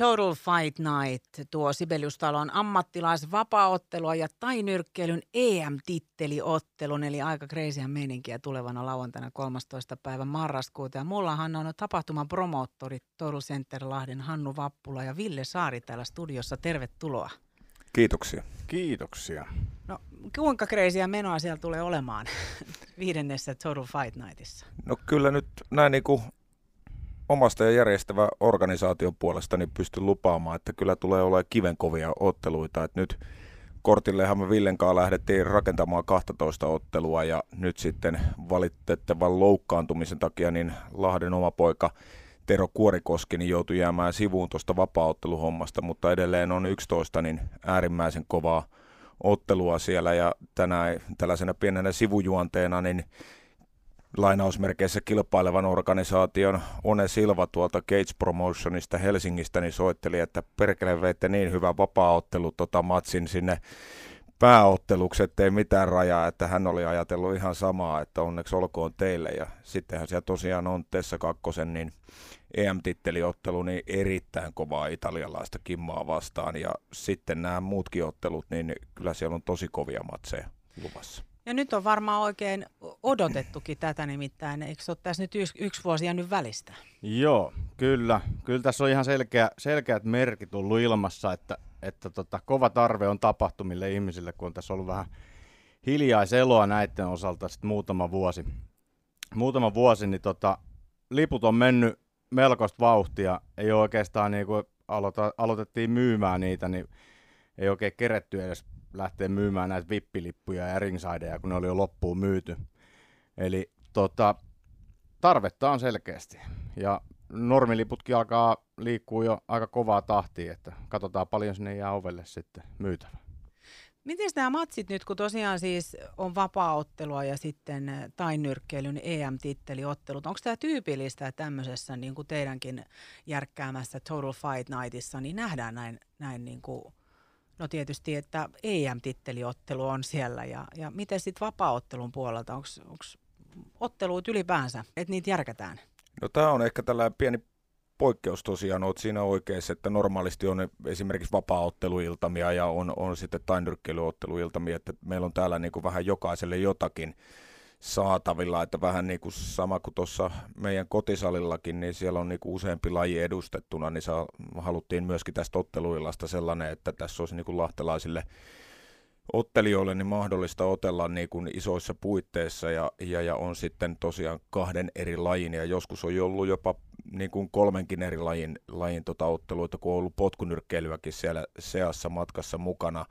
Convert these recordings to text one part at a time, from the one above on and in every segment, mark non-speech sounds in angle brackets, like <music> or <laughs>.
Total Fight Night, tuo Sibeliustalon ammattilaisvapaaottelua ja tainyrkkeilyn EM-titteliottelun, eli aika kreisiä meininkiä tulevana lauantaina 13. päivä marraskuuta. Ja mullahan on tapahtuman promoottori Total Center Lahden Hannu Vappula ja Ville Saari täällä studiossa. Tervetuloa. Kiitoksia. Kiitoksia. No kuinka kreisiä menoa siellä tulee olemaan <laughs> viidennessä Total Fight Nightissa? No kyllä nyt näin niin kuin omasta ja järjestävä organisaation puolesta niin pystyn lupaamaan, että kyllä tulee olemaan kivenkovia otteluita. Että nyt kortillehan me Villen kanssa lähdettiin rakentamaan 12 ottelua ja nyt sitten valitettavan loukkaantumisen takia niin Lahden oma poika Tero Kuorikoski niin joutui jäämään sivuun tuosta vapaaotteluhommasta, mutta edelleen on 11 niin äärimmäisen kovaa ottelua siellä ja tänään tällaisena pienenä sivujuonteena niin lainausmerkeissä kilpailevan organisaation One Silva tuolta Gates Promotionista Helsingistä niin soitteli, että perkele veitte niin hyvä vapaaottelu tota matsin sinne pääotteluksi, ettei mitään rajaa, että hän oli ajatellut ihan samaa, että onneksi olkoon teille. Ja sittenhän siellä tosiaan on Tessa Kakkosen niin EM-titteliottelu niin erittäin kovaa italialaista kimmaa vastaan. Ja sitten nämä muutkin ottelut, niin kyllä siellä on tosi kovia matseja luvassa. Ja nyt on varmaan oikein odotettukin tätä nimittäin. Eikö ole tässä nyt yksi, yksi vuosi jäänyt välistä? Joo, kyllä. Kyllä tässä on ihan selkeä, selkeät merkit ollut ilmassa, että, että tota, kova tarve on tapahtumille ihmisille, kun on tässä ollut vähän hiljaiseloa näiden osalta sitten muutama vuosi. Muutama vuosi, niin tota, liput on mennyt melkoista vauhtia. Ei ole oikeastaan, niin kuin aloita, aloitettiin myymään niitä, niin ei oikein keretty edes lähteä myymään näitä vippilippuja ja ringsideja, kun ne oli jo loppuun myyty. Eli tota, tarvetta on selkeästi. Ja normiliputkin alkaa liikkua jo aika kovaa tahtia, että katsotaan paljon sinne jää ovelle sitten myytävä. Miten nämä matsit nyt, kun tosiaan siis on vapaaottelua ja sitten tainyrkkeilyn EM-titteliottelut, onko tämä tyypillistä tämmöisessä niin kuin teidänkin järkkäämässä Total Fight Nightissa, niin nähdään näin, näin niin kuin No tietysti, että EM-titteliottelu on siellä ja, ja miten sitten vapaaottelun puolelta, onko otteluut ylipäänsä, että niitä järkätään? No tämä on ehkä tällainen pieni poikkeus tosiaan, olet siinä oikeassa, että normaalisti on esimerkiksi vapaaotteluiltamia ja on, on sitten tainyrkkeilyotteluiltamia, että meillä on täällä niin kuin vähän jokaiselle jotakin saatavilla, että vähän niin kuin sama kuin tuossa meidän kotisalillakin, niin siellä on niin kuin useampi laji edustettuna, niin saa, haluttiin myöskin tästä otteluillasta sellainen, että tässä olisi niin kuin lahtelaisille ottelijoille niin mahdollista otella niin kuin isoissa puitteissa ja, ja, ja, on sitten tosiaan kahden eri lajin ja joskus on ollut jopa niin kuin kolmenkin eri lajin, lajin tota otteluita, kun on ollut potkunyrkkeilyäkin siellä seassa matkassa mukana.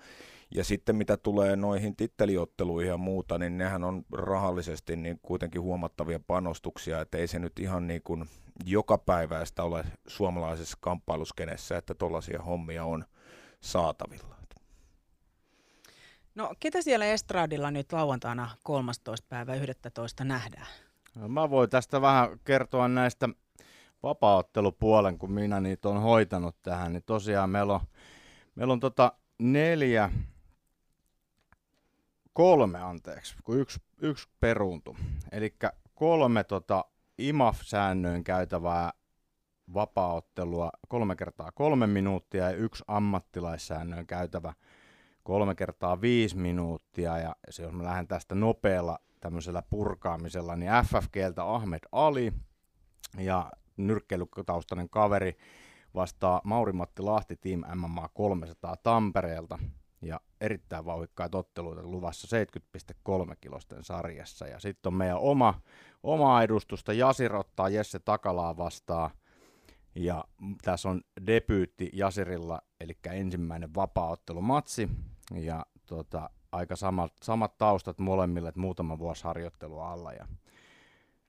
Ja sitten mitä tulee noihin titteliotteluihin ja muuta, niin nehän on rahallisesti niin kuitenkin huomattavia panostuksia, että ei se nyt ihan niin kuin joka päiväistä ole suomalaisessa kamppailuskenessä, että tuollaisia hommia on saatavilla. No ketä siellä Estradilla nyt lauantaina 13. päivä 11. nähdään? No, mä voin tästä vähän kertoa näistä vapaaottelupuolen, kun minä niitä on hoitanut tähän, niin tosiaan meillä on, meillä on tota neljä kolme anteeksi, kun yksi, yksi peruuntu. Eli kolme tota, IMAF-säännöön käytävää vapaaottelua kolme kertaa kolme minuuttia ja yksi ammattilaissäännöön käytävä kolme kertaa viisi minuuttia. Ja se, jos mä lähden tästä nopealla tämmöisellä purkaamisella, niin FFGltä Ahmed Ali ja nyrkkeilytaustainen kaveri vastaa Mauri-Matti Lahti Team MMA 300 Tampereelta ja erittäin vauhikkaita otteluita luvassa 70,3 kilosten sarjassa. Ja sitten on meidän oma, oma edustusta, Jasir Jesse Takalaa vastaan. Ja tässä on debyytti Jasirilla, eli ensimmäinen vapaaottelumatsi. Ja tota, aika samat, samat taustat molemmille, että muutama vuosi harjoittelua alla. Ja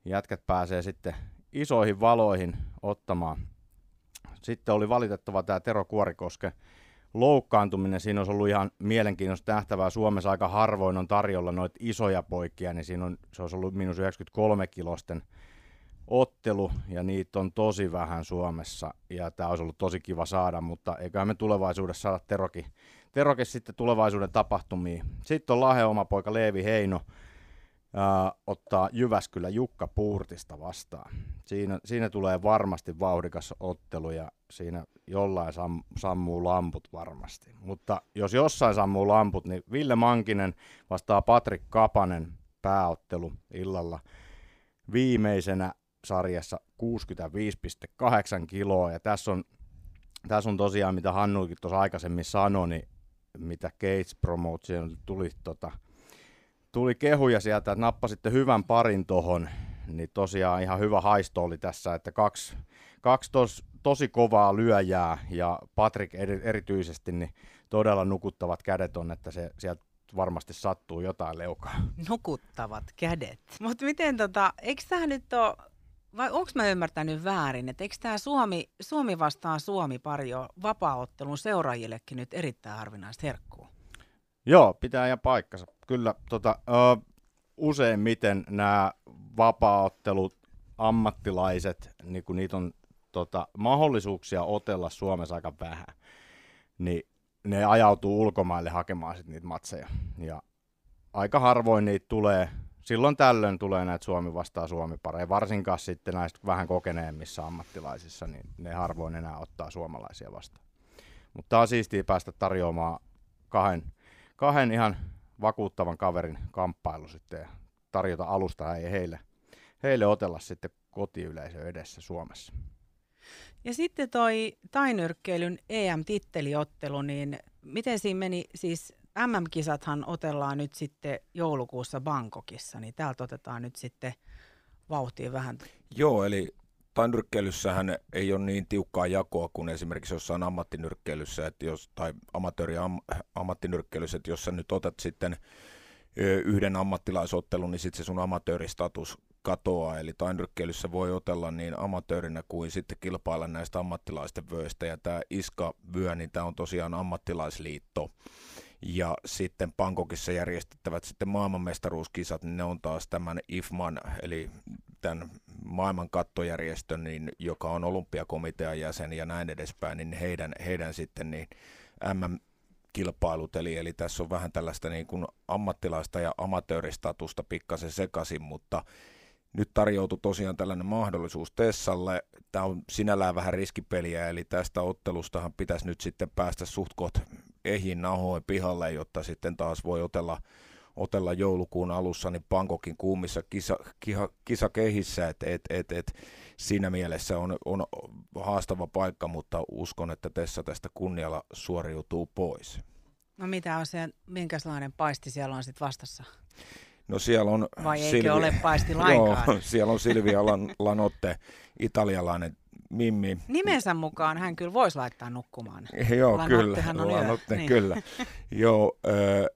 jätkät pääsee sitten isoihin valoihin ottamaan. Sitten oli valitettava tämä Tero Kuorikoske loukkaantuminen, siinä olisi ollut ihan mielenkiintoista nähtävää. Suomessa aika harvoin on tarjolla noita isoja poikia, niin siinä on, se olisi ollut minus 93 kilosten ottelu, ja niitä on tosi vähän Suomessa, ja tämä olisi ollut tosi kiva saada, mutta eiköhän me tulevaisuudessa saada Terokin, Terokin sitten tulevaisuuden tapahtumiin. Sitten on Lahe oma poika Leevi Heino, ää, ottaa Jyväskylä Jukka Puurtista vastaan. Siinä, siinä tulee varmasti vauhdikas ottelu ja siinä jollain sam, sammuu lamput varmasti. Mutta jos jossain sammuu lamput, niin Ville Mankinen vastaa Patrik Kapanen pääottelu illalla viimeisenä sarjassa 65,8 kiloa. Ja tässä on, tässä on tosiaan, mitä Hannuikin tuossa aikaisemmin sanoi, niin mitä Gates Promotion tuli, tota, tuli kehuja sieltä, että nappasitte hyvän parin tohon, niin tosiaan ihan hyvä haisto oli tässä, että kaksi, kaksi tos, tosi kovaa lyöjää ja Patrick eri, erityisesti niin todella nukuttavat kädet on, että se sieltä varmasti sattuu jotain leukaa. Nukuttavat kädet. Mutta miten tota, eikö tämä nyt ole, vai onko mä ymmärtänyt väärin, että eikö tämä Suomi, Suomi vastaan Suomi pari vapaaottelun seuraajillekin nyt erittäin harvinaista herkkuu? Joo, pitää ihan paikkansa. Kyllä tota, ö, useimmiten nämä vapaaottelut, ammattilaiset, niin kun niitä on tota, mahdollisuuksia otella Suomessa aika vähän, niin ne ajautuu ulkomaille hakemaan sit niitä matseja. Ja aika harvoin niitä tulee, silloin tällöin tulee näitä Suomi vastaa Suomi pareja, varsinkaan sitten näistä vähän kokeneemmissa ammattilaisissa, niin ne harvoin enää ottaa suomalaisia vastaan. Mutta on siistiä päästä tarjoamaan kahden, kahden ihan vakuuttavan kaverin kamppailu sitten ja tarjota alusta ei heille, heille otella sitten kotiyleisö edessä Suomessa. Ja sitten toi tainyrkkeilyn EM-titteliottelu, niin miten siinä meni, siis MM-kisathan otellaan nyt sitten joulukuussa Bangkokissa, niin täältä otetaan nyt sitten vauhtiin vähän. Joo, eli tainyrkkeilyssähän ei ole niin tiukkaa jakoa kuin esimerkiksi jossain ammattinyrkkeilyssä, että jos, tai amatööri am, ammattinyrkkeilyssä, että jos sä nyt otat sitten yhden ammattilaisottelun, niin sitten se sun amatööristatus katoaa, eli tainrykkeilyssä voi otella niin amatöörinä kuin sitten kilpailla näistä ammattilaisten vöistä, ja tämä ISKA-vyö, niin tämä on tosiaan ammattilaisliitto, ja sitten Pankokissa järjestettävät sitten maailmanmestaruuskisat, niin ne on taas tämän IFMAN, eli tämän maailman kattojärjestön, niin, joka on olympiakomitean jäsen ja näin edespäin, niin heidän, heidän sitten niin MM kilpailut, eli, eli tässä on vähän tällaista niin kuin ammattilaista ja amatööristatusta pikkasen sekaisin, mutta nyt tarjoutui tosiaan tällainen mahdollisuus Tessalle. Tämä on sinällään vähän riskipeliä, eli tästä ottelustahan pitäisi nyt sitten päästä suht ehin nahoin pihalle, jotta sitten taas voi otella, otella joulukuun alussa niin Pankokin kuumissa kisa, kiha, kisakehissä, että et, et, et, siinä mielessä on, on haastava paikka, mutta uskon, että Tessa tästä kunnialla suoriutuu pois. No mitä on se, minkälainen paisti siellä on sitten vastassa? No siellä on... Vai eikö Silvia, ole paisti <laughs> lainkaan? Joo, siellä on Silvia Lan, Lanotte, italialainen Mimmi. Nimensä mukaan hän kyllä voisi laittaa nukkumaan. <laughs> Joo, Lanottehan kyllä. On Lanotte, niin. kyllä. <laughs> Joo, ö,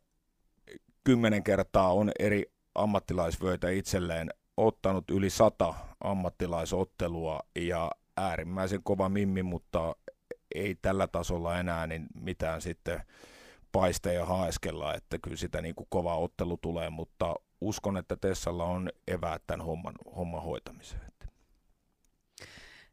kymmenen kertaa on eri ammattilaisvöitä itselleen ottanut yli sata ammattilaisottelua ja äärimmäisen kova Mimmi, mutta ei tällä tasolla enää niin mitään sitten paisteja haeskella, että kyllä sitä niin kuin kova ottelu tulee, mutta uskon, että Tessalla on eväät tämän homman, homman hoitamiseen.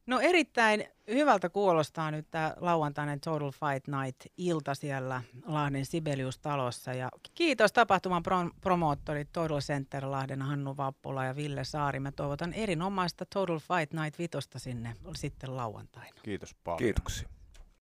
No erittäin hyvältä kuulostaa nyt tämä lauantainen Total Fight Night-ilta siellä Lahden Sibelius-talossa. Ja kiitos tapahtuman pro- promoottorit Total Center Lahden Hannu Vappula ja Ville Saari. Mä toivotan erinomaista Total Fight Night vitosta sinne sitten lauantaina. Kiitos paljon. Kiitoksia.